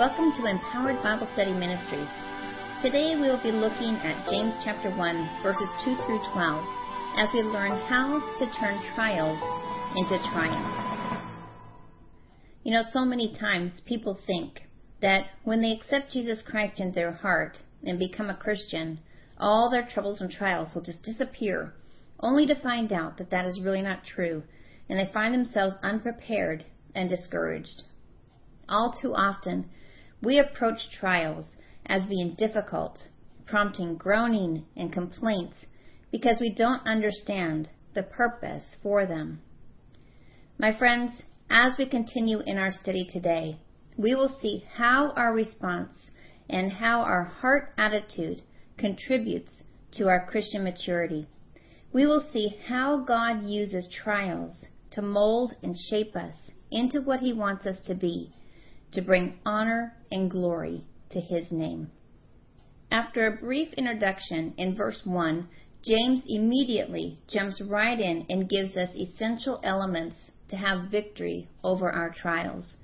Welcome to Empowered Bible Study Ministries. Today we will be looking at James chapter 1, verses 2 through 12, as we learn how to turn trials into triumph. You know, so many times people think that when they accept Jesus Christ into their heart and become a Christian, all their troubles and trials will just disappear, only to find out that that is really not true, and they find themselves unprepared and discouraged. All too often, we approach trials as being difficult, prompting groaning and complaints because we don't understand the purpose for them. My friends, as we continue in our study today, we will see how our response and how our heart attitude contributes to our Christian maturity. We will see how God uses trials to mold and shape us into what He wants us to be to bring honor and glory to his name. After a brief introduction in verse 1, James immediately jumps right in and gives us essential elements to have victory over our trials.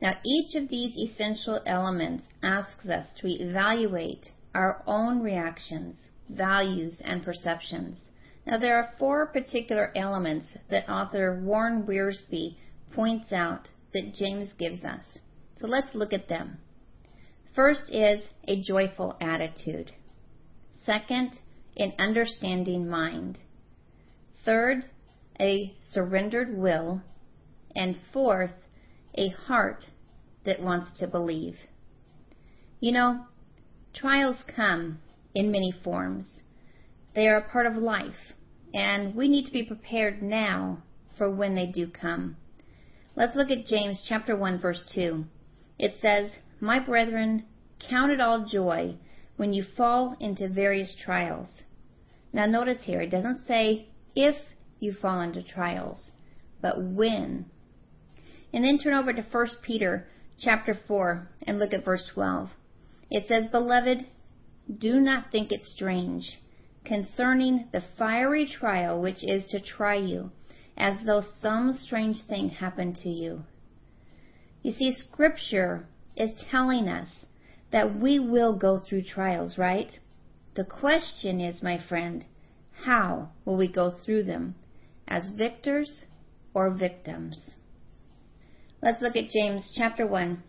Now, each of these essential elements asks us to evaluate our own reactions, values, and perceptions. Now, there are four particular elements that author Warren Wiersbe points out that James gives us. So let's look at them. First is a joyful attitude. Second, an understanding mind. Third, a surrendered will. And fourth, a heart that wants to believe. You know, trials come in many forms. They are a part of life, and we need to be prepared now for when they do come. Let's look at James chapter 1 verse 2. It says, My brethren, count it all joy when you fall into various trials. Now notice here, it doesn't say if you fall into trials, but when. And then turn over to 1 Peter chapter 4 and look at verse 12. It says, Beloved, do not think it strange concerning the fiery trial which is to try you, as though some strange thing happened to you. You see, Scripture is telling us that we will go through trials, right? The question is, my friend, how will we go through them? As victors or victims? Let's look at James chapter 1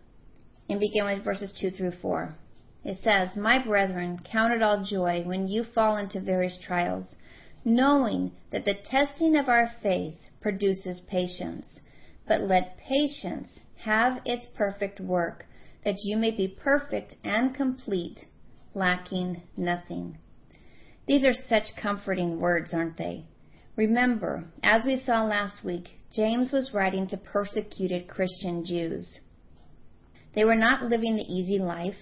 and begin with verses 2 through 4. It says, My brethren, count it all joy when you fall into various trials, knowing that the testing of our faith produces patience. But let patience have its perfect work, that you may be perfect and complete, lacking nothing. These are such comforting words, aren't they? Remember, as we saw last week, James was writing to persecuted Christian Jews. They were not living the easy life.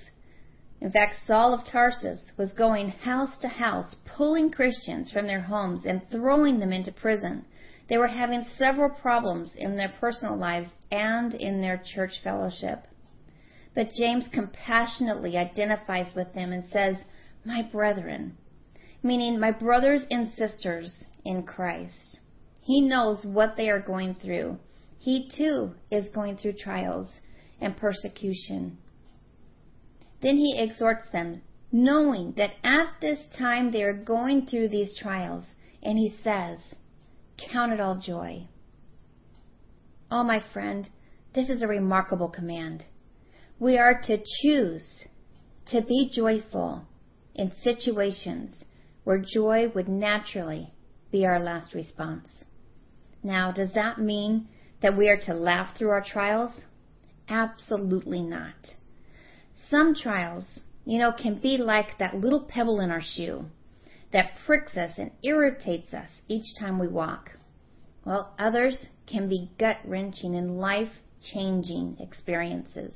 In fact, Saul of Tarsus was going house to house, pulling Christians from their homes and throwing them into prison. They were having several problems in their personal lives and in their church fellowship. But James compassionately identifies with them and says, My brethren, meaning my brothers and sisters in Christ. He knows what they are going through. He too is going through trials and persecution. Then he exhorts them, knowing that at this time they are going through these trials, and he says, Count it all joy. Oh, my friend, this is a remarkable command. We are to choose to be joyful in situations where joy would naturally be our last response. Now, does that mean that we are to laugh through our trials? Absolutely not. Some trials, you know, can be like that little pebble in our shoe that pricks us and irritates us each time we walk, while others can be gut wrenching and life changing experiences.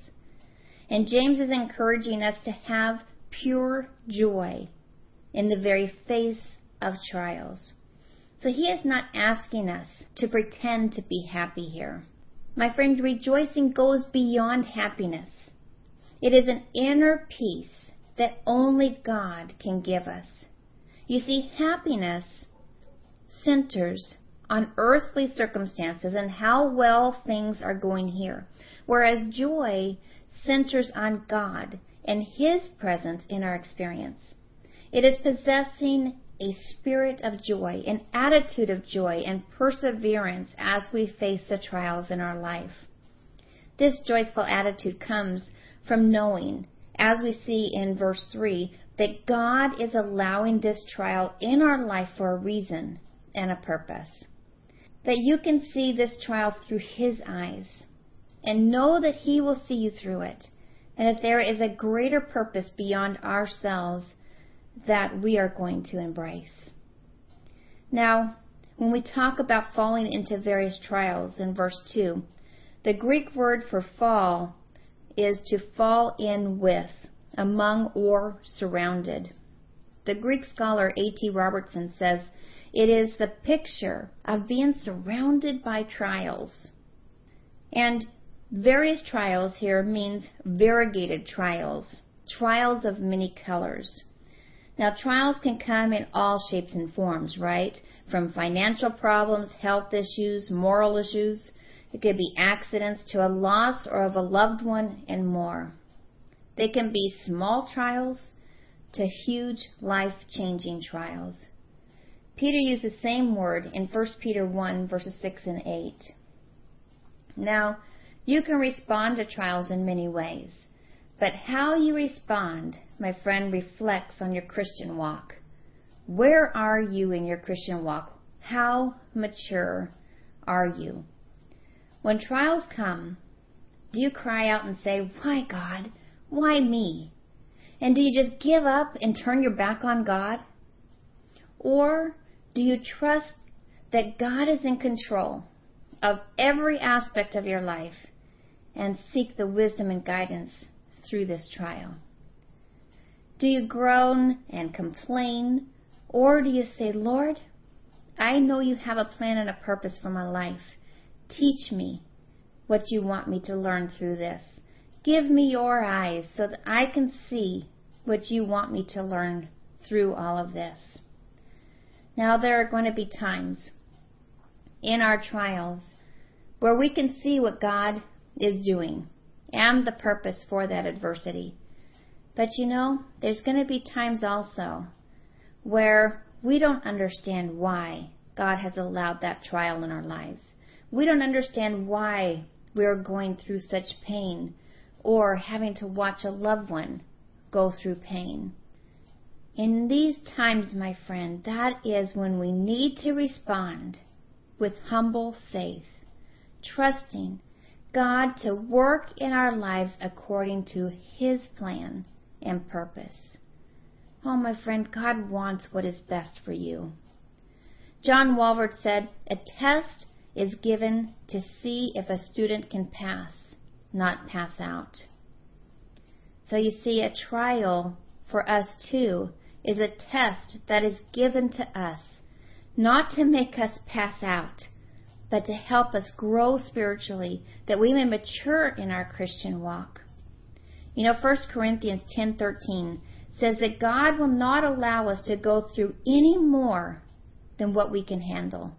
And James is encouraging us to have pure joy in the very face of trials. So he is not asking us to pretend to be happy here. My friend, rejoicing goes beyond happiness. It is an inner peace that only God can give us. You see, happiness centers on earthly circumstances and how well things are going here, whereas joy centers on God and His presence in our experience. It is possessing a spirit of joy, an attitude of joy and perseverance as we face the trials in our life. This joyful attitude comes from knowing, as we see in verse 3, that God is allowing this trial in our life for a reason and a purpose. That you can see this trial through His eyes and know that He will see you through it and that there is a greater purpose beyond ourselves that we are going to embrace. Now, when we talk about falling into various trials in verse 2, the Greek word for fall is to fall in with, among, or surrounded. The Greek scholar A.T. Robertson says it is the picture of being surrounded by trials. And various trials here means variegated trials, trials of many colors. Now, trials can come in all shapes and forms, right? From financial problems, health issues, moral issues. It could be accidents to a loss or of a loved one and more. They can be small trials to huge life changing trials. Peter used the same word in 1 Peter 1 verses 6 and 8. Now, you can respond to trials in many ways. But how you respond, my friend, reflects on your Christian walk. Where are you in your Christian walk? How mature are you? When trials come, do you cry out and say, Why God? Why me? And do you just give up and turn your back on God? Or do you trust that God is in control of every aspect of your life and seek the wisdom and guidance through this trial? Do you groan and complain, or do you say, Lord, I know you have a plan and a purpose for my life. Teach me what you want me to learn through this. Give me your eyes so that I can see what you want me to learn through all of this. Now, there are going to be times in our trials where we can see what God is doing and the purpose for that adversity. But you know, there's going to be times also where we don't understand why God has allowed that trial in our lives. We don't understand why we're going through such pain or having to watch a loved one go through pain. In these times, my friend, that is when we need to respond with humble faith, trusting God to work in our lives according to His plan and purpose. Oh, my friend, God wants what is best for you. John Walvoord said, A test is given to see if a student can pass, not pass out. So you see, a trial for us too is a test that is given to us, not to make us pass out, but to help us grow spiritually, that we may mature in our Christian walk. You know, 1 Corinthians 10:13 says that God will not allow us to go through any more than what we can handle.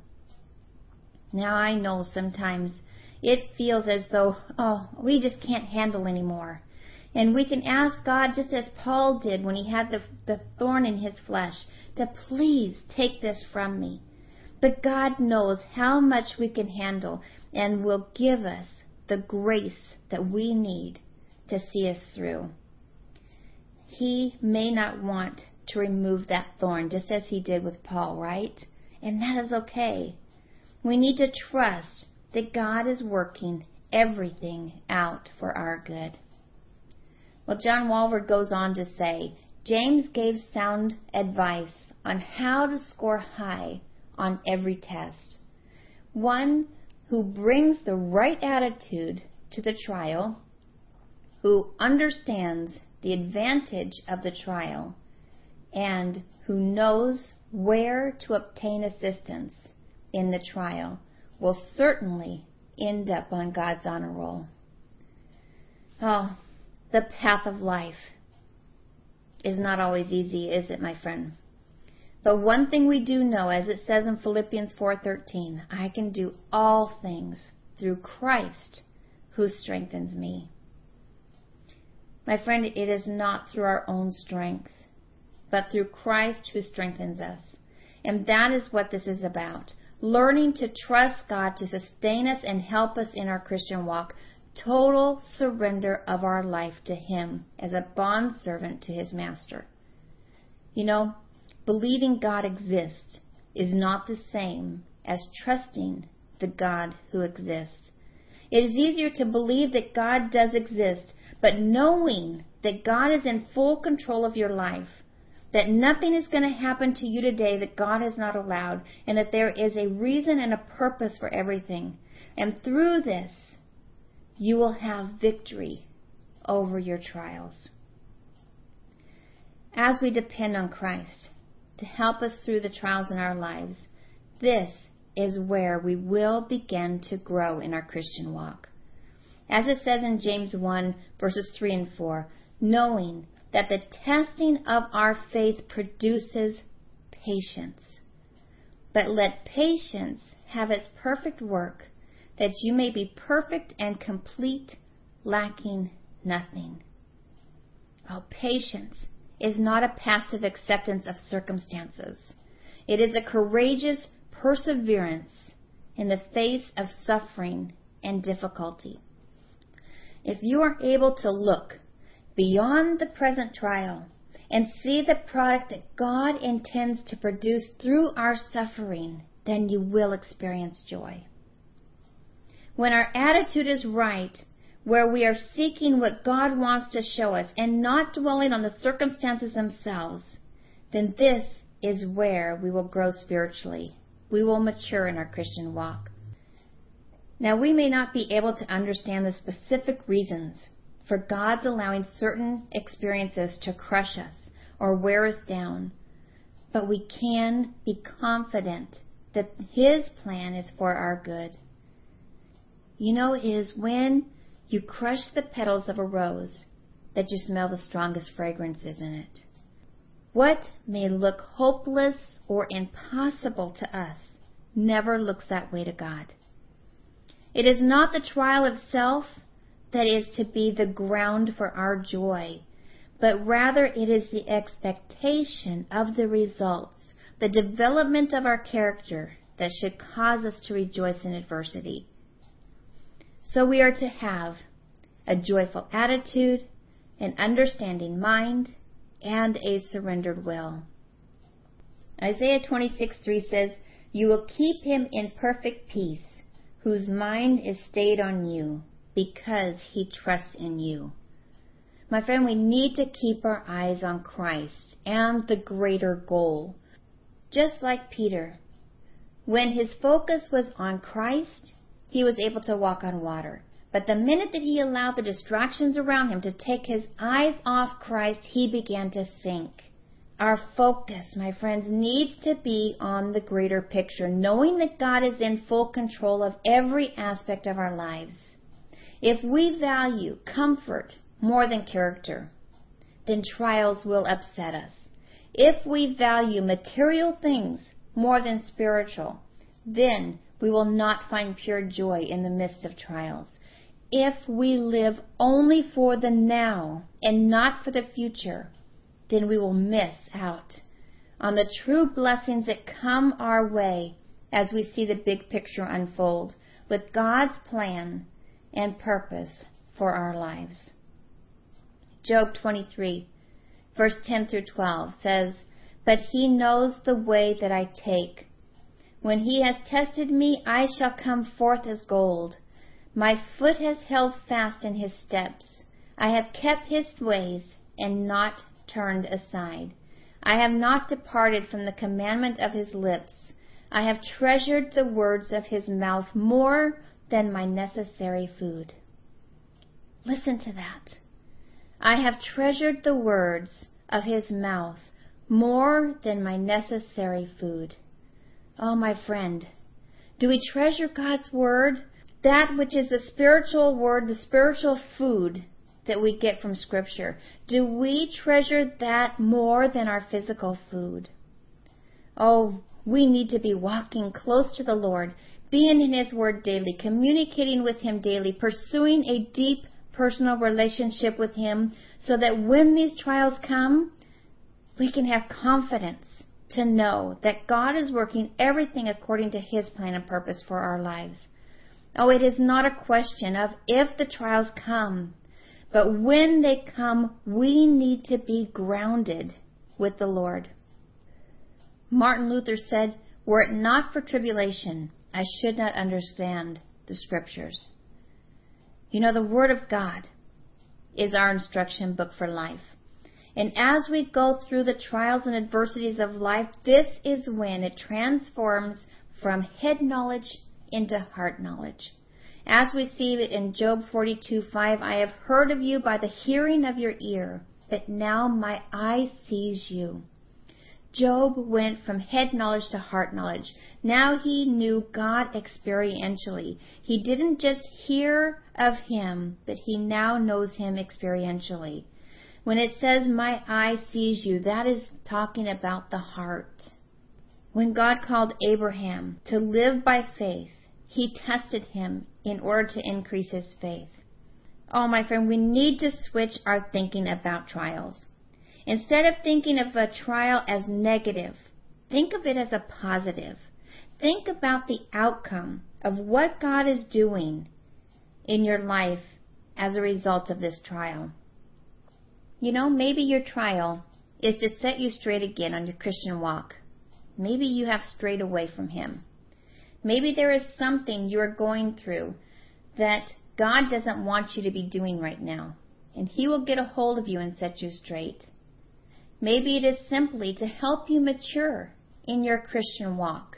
Now I know sometimes it feels as though, oh, we just can't handle anymore. And we can ask God, just as Paul did when he had the, the thorn in his flesh, to please take this from me. But God knows how much we can handle and will give us the grace that we need to see us through. He may not want to remove that thorn just as he did with Paul, right? And that is okay. We need to trust that God is working everything out for our good. Well, John Walvoord goes on to say, James gave sound advice on how to score high on every test. One who brings the right attitude to the trial, who understands the advantage of the trial, and who knows where to obtain assistance in the trial will certainly end up on God's honor roll. Oh, the path of life is not always easy, is it, my friend? But one thing we do know, as it says in Philippians 4:13, I can do all things through Christ who strengthens me. My friend, it is not through our own strength, but through Christ who strengthens us. And that is what this is about. Learning to trust God to sustain us and help us in our Christian walk. Total surrender of our life to Him as a bond servant to His Master. You know, believing God exists is not the same as trusting the God who exists. It is easier to believe that God does exist, but knowing that God is in full control of your life, that nothing is going to happen to you today that God has not allowed, and that there is a reason and a purpose for everything. And through this, you will have victory over your trials. As we depend on Christ to help us through the trials in our lives, this is where we will begin to grow in our Christian walk. As it says in James 1, verses 3 and 4, knowing that the testing of our faith produces patience. But let patience have its perfect work, that you may be perfect and complete, lacking nothing. Oh, patience is not a passive acceptance of circumstances. It is a courageous perseverance in the face of suffering and difficulty. If you are able to look beyond the present trial and see the product that God intends to produce through our suffering, then you will experience joy. When our attitude is right, where we are seeking what God wants to show us and not dwelling on the circumstances themselves, then this is where we will grow spiritually we will mature in our Christian walk. Now, we may not be able to understand the specific reasons for God's allowing certain experiences to crush us or wear us down, but we can be confident that His plan is for our good. You know, it is when you crush the petals of a rose that you smell the strongest fragrances in it. What may look hopeless or impossible to us never looks that way to God. It is not the trial itself that is to be the ground for our joy, but rather it is the expectation of the results, the development of our character that should cause us to rejoice in adversity. So we are to have a joyful attitude, an understanding mind, and a surrendered will. Isaiah 26:3 says, "You will keep him in perfect peace, whose mind is stayed on you, because he trusts in you." My friend, we need to keep our eyes on Christ and the greater goal. Just like Peter, when his focus was on Christ, he was able to walk on water. But the minute that he allowed the distractions around him to take his eyes off Christ, he began to sink. Our focus, my friends, needs to be on the greater picture, knowing that God is in full control of every aspect of our lives. If we value comfort more than character, then trials will upset us. If we value material things more than spiritual, then we will not find pure joy in the midst of trials if we live only for the now and not for the future, then we will miss out on the true blessings that come our way as we see the big picture unfold with God's plan and purpose for our lives. Job 23, verse 10 through 12 says, But he knows the way that I take. When he has tested me, I shall come forth as gold. My foot has held fast in his steps. I have kept his ways and not turned aside. I have not departed from the commandment of his lips. I have treasured the words of his mouth more than my necessary food. Listen to that. I have treasured the words of his mouth more than my necessary food. Oh, my friend, do we treasure God's word that which is the spiritual word, the spiritual food that we get from Scripture, do we treasure that more than our physical food? Oh, we need to be walking close to the Lord, being in His Word daily, communicating with Him daily, pursuing a deep personal relationship with Him so that when these trials come, we can have confidence to know that God is working everything according to His plan and purpose for our lives. Oh, it is not a question of if the trials come, but when they come, we need to be grounded with the Lord. Martin Luther said, Were it not for tribulation, I should not understand the scriptures. You know, the Word of God is our instruction book for life. And as we go through the trials and adversities of life, this is when it transforms from head knowledge into heart knowledge. As we see in Job 42:5, I have heard of you by the hearing of your ear, but now my eye sees you. Job went from head knowledge to heart knowledge. Now he knew God experientially. He didn't just hear of him, but he now knows him experientially. When it says, My eye sees you, that is talking about the heart. When God called Abraham to live by faith, he tested him in order to increase his faith. Oh, my friend, we need to switch our thinking about trials. Instead of thinking of a trial as negative, think of it as a positive. Think about the outcome of what God is doing in your life as a result of this trial. You know, maybe your trial is to set you straight again on your Christian walk. Maybe you have strayed away from Him. Maybe there is something you are going through that God doesn't want you to be doing right now, and He will get a hold of you and set you straight. Maybe it is simply to help you mature in your Christian walk.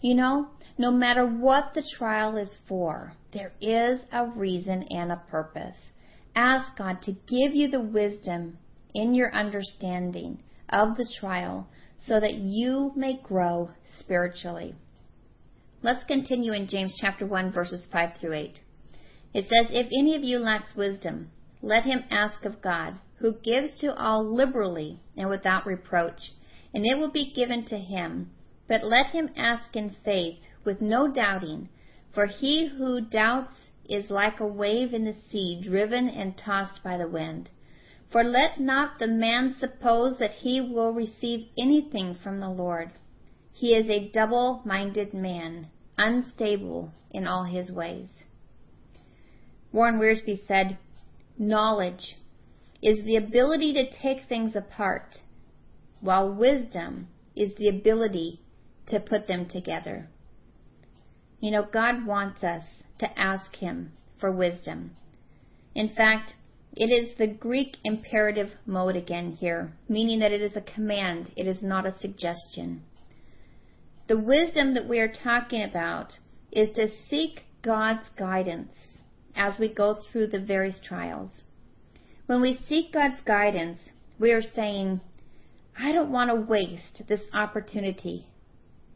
You know, no matter what the trial is for, there is a reason and a purpose. Ask God to give you the wisdom in your understanding of the trial so that you may grow spiritually. Let's continue in James chapter 1 verses 5 through 8. It says, If any of you lacks wisdom, let him ask of God, who gives to all liberally and without reproach, and it will be given to him. But let him ask in faith, with no doubting, for he who doubts is like a wave in the sea, driven and tossed by the wind. For let not the man suppose that he will receive anything from the Lord. He is a double minded man, unstable in all his ways. Warren Wiersbe said, Knowledge is the ability to take things apart, while wisdom is the ability to put them together. You know, God wants us to ask Him for wisdom. In fact, it is the Greek imperative mode again here, meaning that it is a command, it is not a suggestion. The wisdom that we are talking about is to seek God's guidance as we go through the various trials. When we seek God's guidance, we are saying, I don't want to waste this opportunity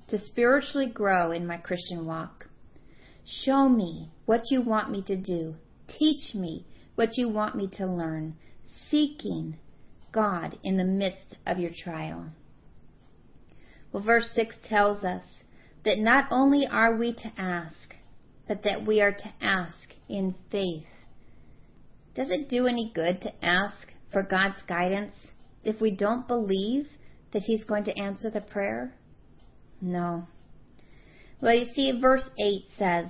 to spiritually grow in my Christian walk. Show me what you want me to do. Teach me what you want me to learn. Seeking God in the midst of your trial. Well, verse 6 tells us that not only are we to ask, but that we are to ask in faith. Does it do any good to ask for God's guidance if we don't believe that He's going to answer the prayer? No. Well, you see, verse 8 says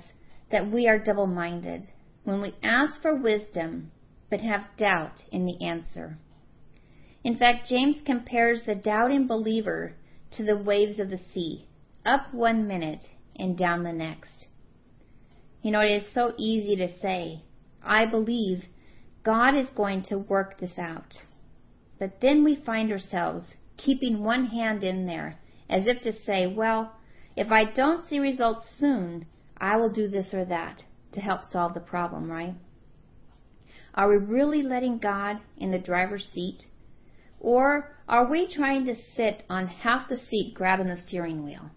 that we are double minded when we ask for wisdom but have doubt in the answer. In fact, James compares the doubting believer to the waves of the sea, up one minute and down the next. You know, it is so easy to say, I believe God is going to work this out. But then we find ourselves keeping one hand in there as if to say, well, if I don't see results soon, I will do this or that to help solve the problem, right? Are we really letting God in the driver's seat? Or are we trying to sit on half the seat grabbing the steering wheel?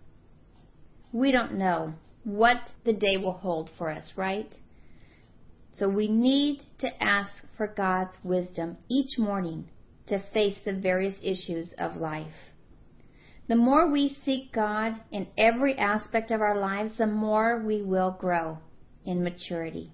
We don't know what the day will hold for us, right? So we need to ask for God's wisdom each morning to face the various issues of life. The more we seek God in every aspect of our lives, the more we will grow in maturity.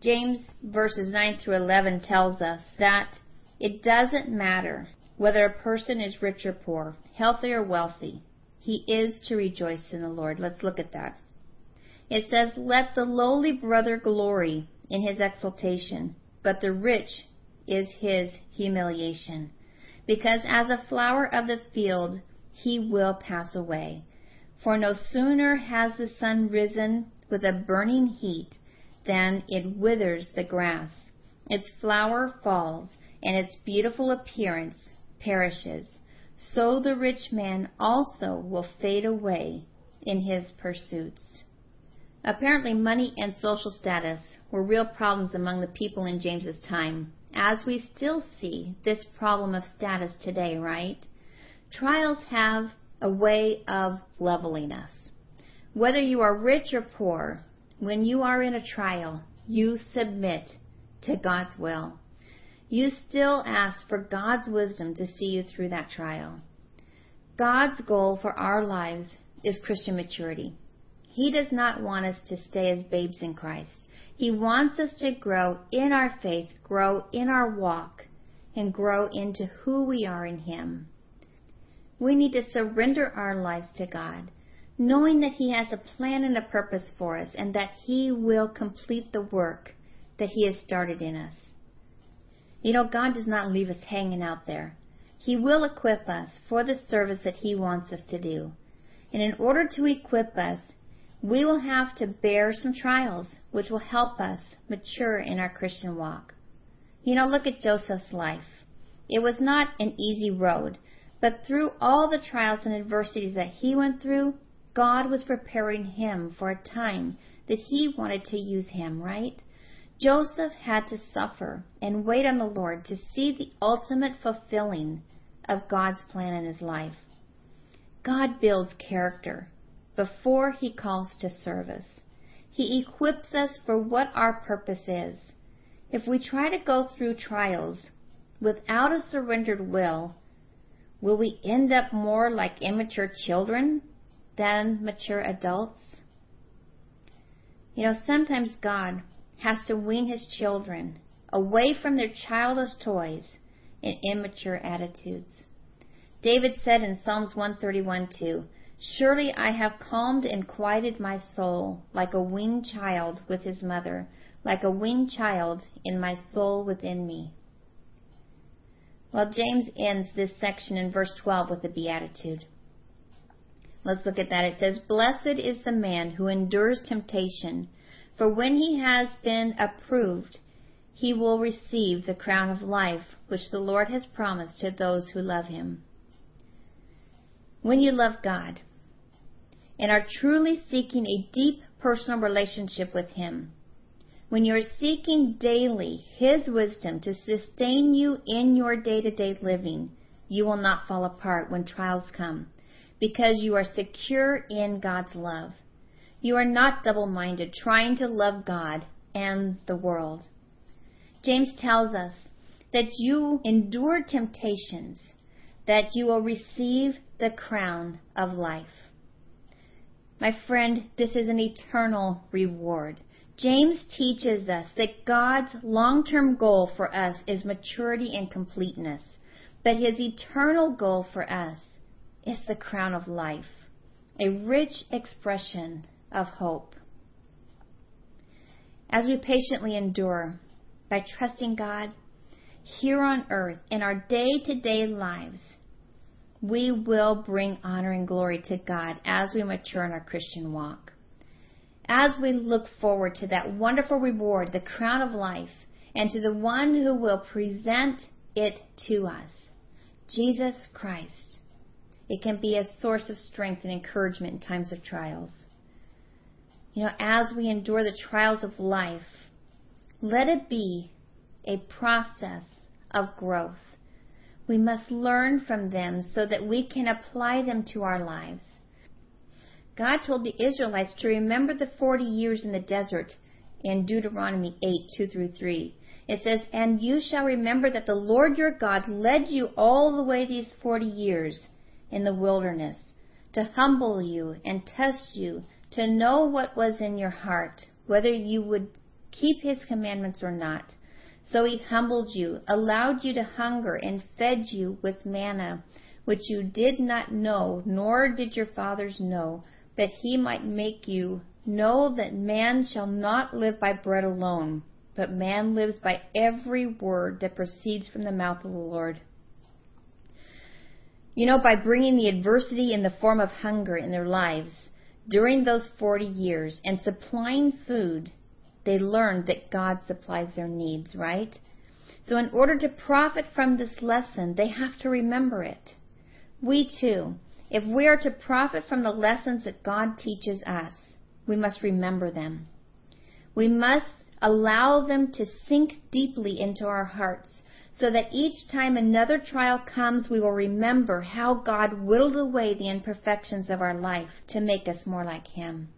James verses 9 through 11 tells us that it doesn't matter whether a person is rich or poor, healthy or wealthy, he is to rejoice in the Lord. Let's look at that. It says, Let the lowly brother glory in his exaltation, but the rich is his humiliation. Because as a flower of the field, he will pass away. For no sooner has the sun risen with a burning heat than it withers the grass. Its flower falls, and its beautiful appearance perishes. So the rich man also will fade away in his pursuits. Apparently, money and social status were real problems among the people in James's time, as we still see this problem of status today, right? Trials have a way of leveling us. Whether you are rich or poor, when you are in a trial, you submit to God's will. You still ask for God's wisdom to see you through that trial. God's goal for our lives is Christian maturity. He does not want us to stay as babes in Christ. He wants us to grow in our faith, grow in our walk, and grow into who we are in Him. We need to surrender our lives to God, knowing that He has a plan and a purpose for us, and that He will complete the work that He has started in us. You know, God does not leave us hanging out there. He will equip us for the service that He wants us to do. And in order to equip us, we will have to bear some trials, which will help us mature in our Christian walk. You know, look at Joseph's life. It was not an easy road, but through all the trials and adversities that he went through, God was preparing him for a time that he wanted to use him, right? Joseph had to suffer and wait on the Lord to see the ultimate fulfilling of God's plan in his life. God builds character before he calls to service. He equips us for what our purpose is. If we try to go through trials without a surrendered will, will we end up more like immature children than mature adults? You know, sometimes God has to wean his children away from their childish toys and immature attitudes. David said in Psalms 131 2, Surely I have calmed and quieted my soul like a weaned child with his mother, like a weaned child in my soul within me. Well, James ends this section in verse 12 with a beatitude. Let's look at that. It says, Blessed is the man who endures temptation, for when he has been approved, he will receive the crown of life which the Lord has promised to those who love him. When you love God, and are truly seeking a deep personal relationship with Him. When you're seeking daily His wisdom to sustain you in your day to day living, you will not fall apart when trials come because you are secure in God's love. You are not double minded, trying to love God and the world. James tells us that you endure temptations, that you will receive the crown of life. My friend, this is an eternal reward. James teaches us that God's long term goal for us is maturity and completeness, but his eternal goal for us is the crown of life, a rich expression of hope. As we patiently endure by trusting God here on earth in our day to day lives, we will bring honor and glory to God as we mature in our Christian walk. As we look forward to that wonderful reward, the crown of life, and to the one who will present it to us, Jesus Christ, it can be a source of strength and encouragement in times of trials. You know, as we endure the trials of life, let it be a process of growth we must learn from them so that we can apply them to our lives. God told the Israelites to remember the 40 years in the desert in Deuteronomy 8 2 through 3. It says, And you shall remember that the Lord your God led you all the way these 40 years, in the wilderness, to humble you and test you, to know what was in your heart, whether you would keep his commandments or not. So he humbled you, allowed you to hunger, and fed you with manna, which you did not know, nor did your fathers know, that he might make you know that man shall not live by bread alone, but man lives by every word that proceeds from the mouth of the Lord. You know, by bringing the adversity in the form of hunger in their lives during those 40 years and supplying food, they learned that God supplies their needs, right? So, in order to profit from this lesson, they have to remember it. We too, if we are to profit from the lessons that God teaches us, we must remember them. We must allow them to sink deeply into our hearts so that each time another trial comes, we will remember how God whittled away the imperfections of our life to make us more like Him.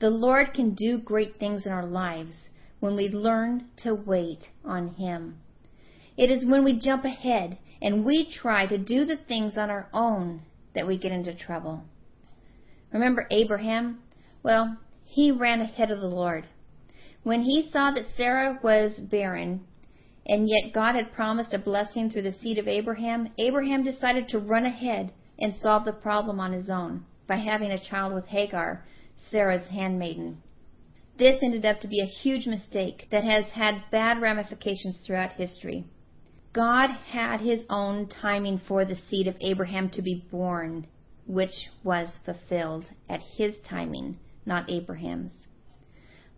The Lord can do great things in our lives when we learn to wait on Him. It is when we jump ahead and we try to do the things on our own that we get into trouble. Remember Abraham? Well, he ran ahead of the Lord. When he saw that Sarah was barren, and yet God had promised a blessing through the seed of Abraham, Abraham decided to run ahead and solve the problem on his own by having a child with Hagar, Sarah's handmaiden. This ended up to be a huge mistake that has had bad ramifications throughout history. God had his own timing for the seed of Abraham to be born, which was fulfilled at his timing, not Abraham's.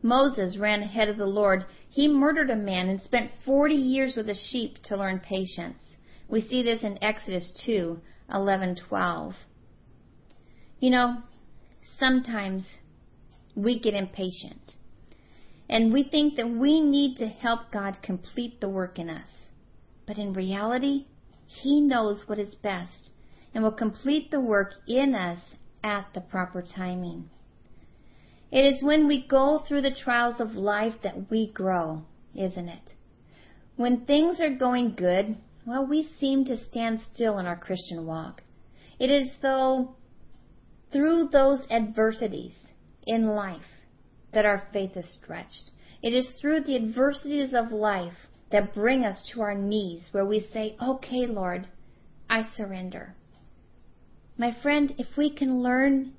Moses ran ahead of the Lord. He murdered a man and spent 40 years with a sheep to learn patience. We see this in Exodus 2 11 12. You know, sometimes we get impatient and we think that we need to help God complete the work in us. But in reality, He knows what is best and will complete the work in us at the proper timing. It is when we go through the trials of life that we grow, isn't it? When things are going good, well, we seem to stand still in our Christian walk. It is though through those adversities in life that our faith is stretched. It is through the adversities of life that bring us to our knees where we say, Okay, Lord, I surrender. My friend, if we can learn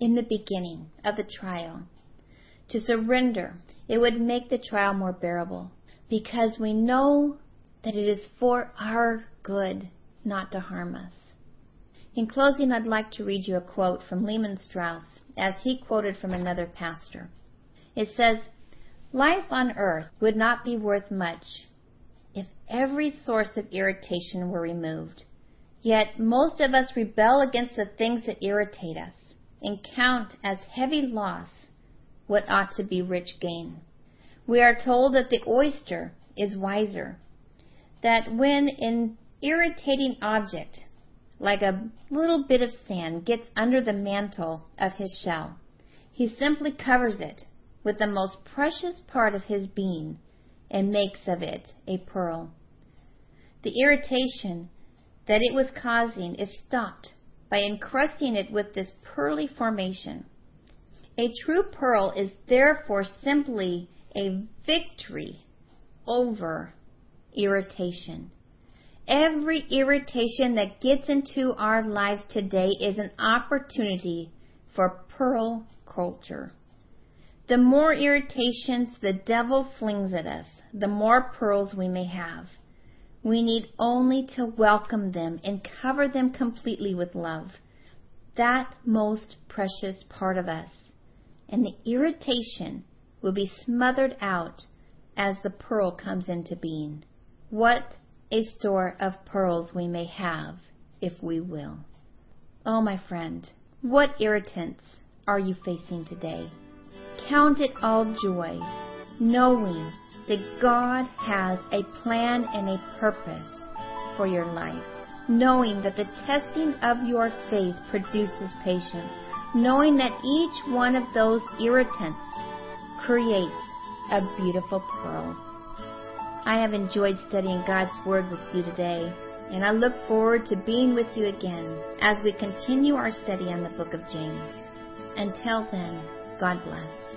in the beginning of the trial. To surrender, it would make the trial more bearable because we know that it is for our good, not to harm us. In closing, I'd like to read you a quote from Lehman Strauss as he quoted from another pastor. It says, Life on earth would not be worth much if every source of irritation were removed. Yet most of us rebel against the things that irritate us and count as heavy loss what ought to be rich gain. We are told that the oyster is wiser, that when an irritating object, like a little bit of sand, gets under the mantle of his shell, he simply covers it with the most precious part of his being and makes of it a pearl. The irritation that it was causing is stopped by encrusting it with this pearly formation. A true pearl is therefore simply a victory over irritation. Every irritation that gets into our lives today is an opportunity for pearl culture. The more irritations the devil flings at us, the more pearls we may have. We need only to welcome them and cover them completely with love. That most precious part of us. And the irritation will be smothered out as the pearl comes into being. What a store of pearls we may have if we will. Oh, my friend, what irritants are you facing today? Count it all joy, knowing that God has a plan and a purpose for your life. Knowing that the testing of your faith produces patience. Knowing that each one of those irritants creates a beautiful pearl. I have enjoyed studying God's Word with you today. And I look forward to being with you again as we continue our study on the book of James. Until then, God bless.